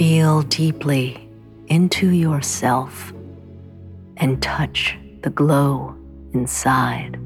Feel deeply into yourself and touch the glow inside.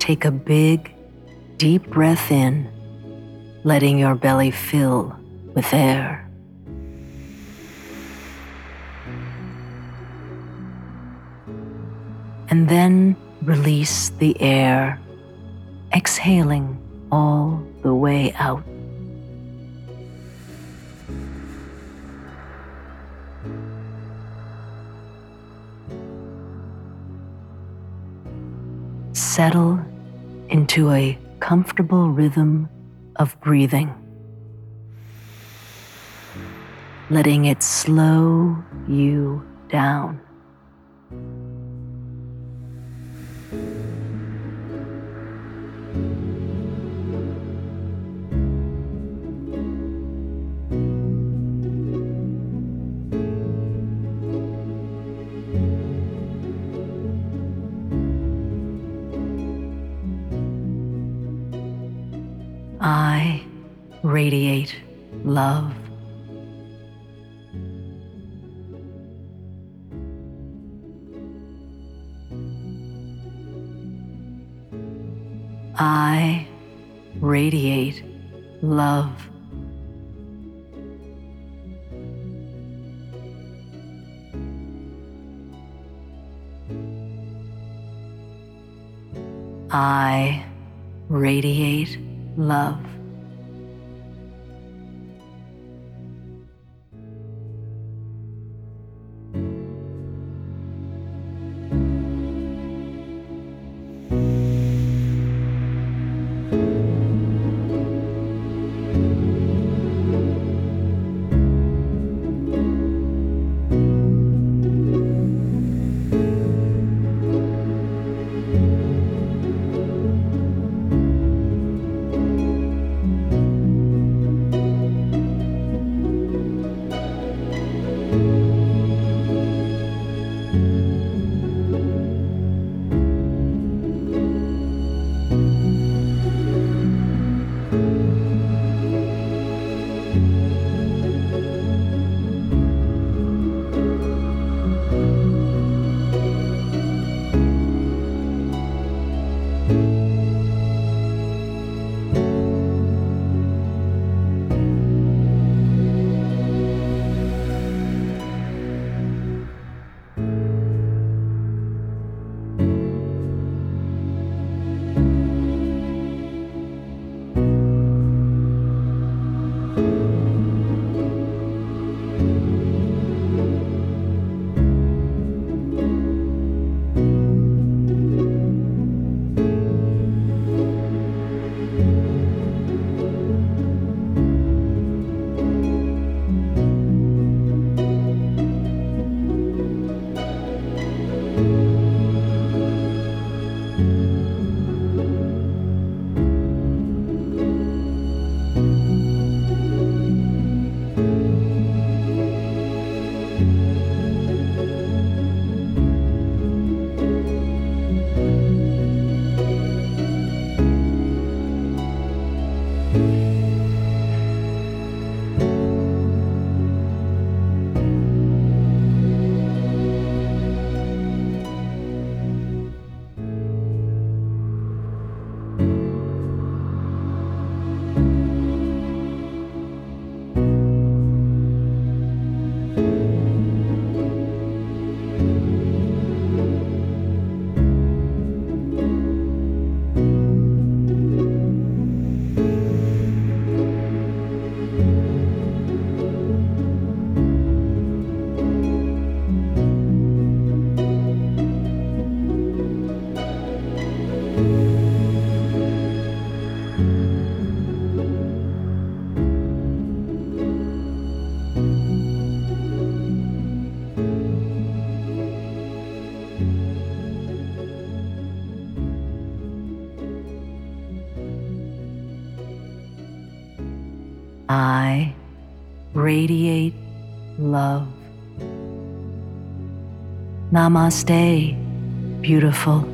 Take a big, deep breath in, letting your belly fill with air. And then release the air, exhaling all the way out. Settle into a comfortable rhythm of breathing, letting it slow you down. Love. I radiate love. I radiate love. Bye. I radiate love. Namaste, beautiful.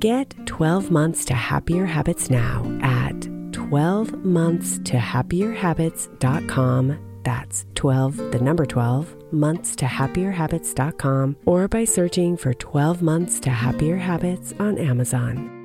Get 12 months to happier habits now at 12monthstohappierhabits.com. That's 12, the number 12, months to happierhabits.com, or by searching for 12 months to happier habits on Amazon.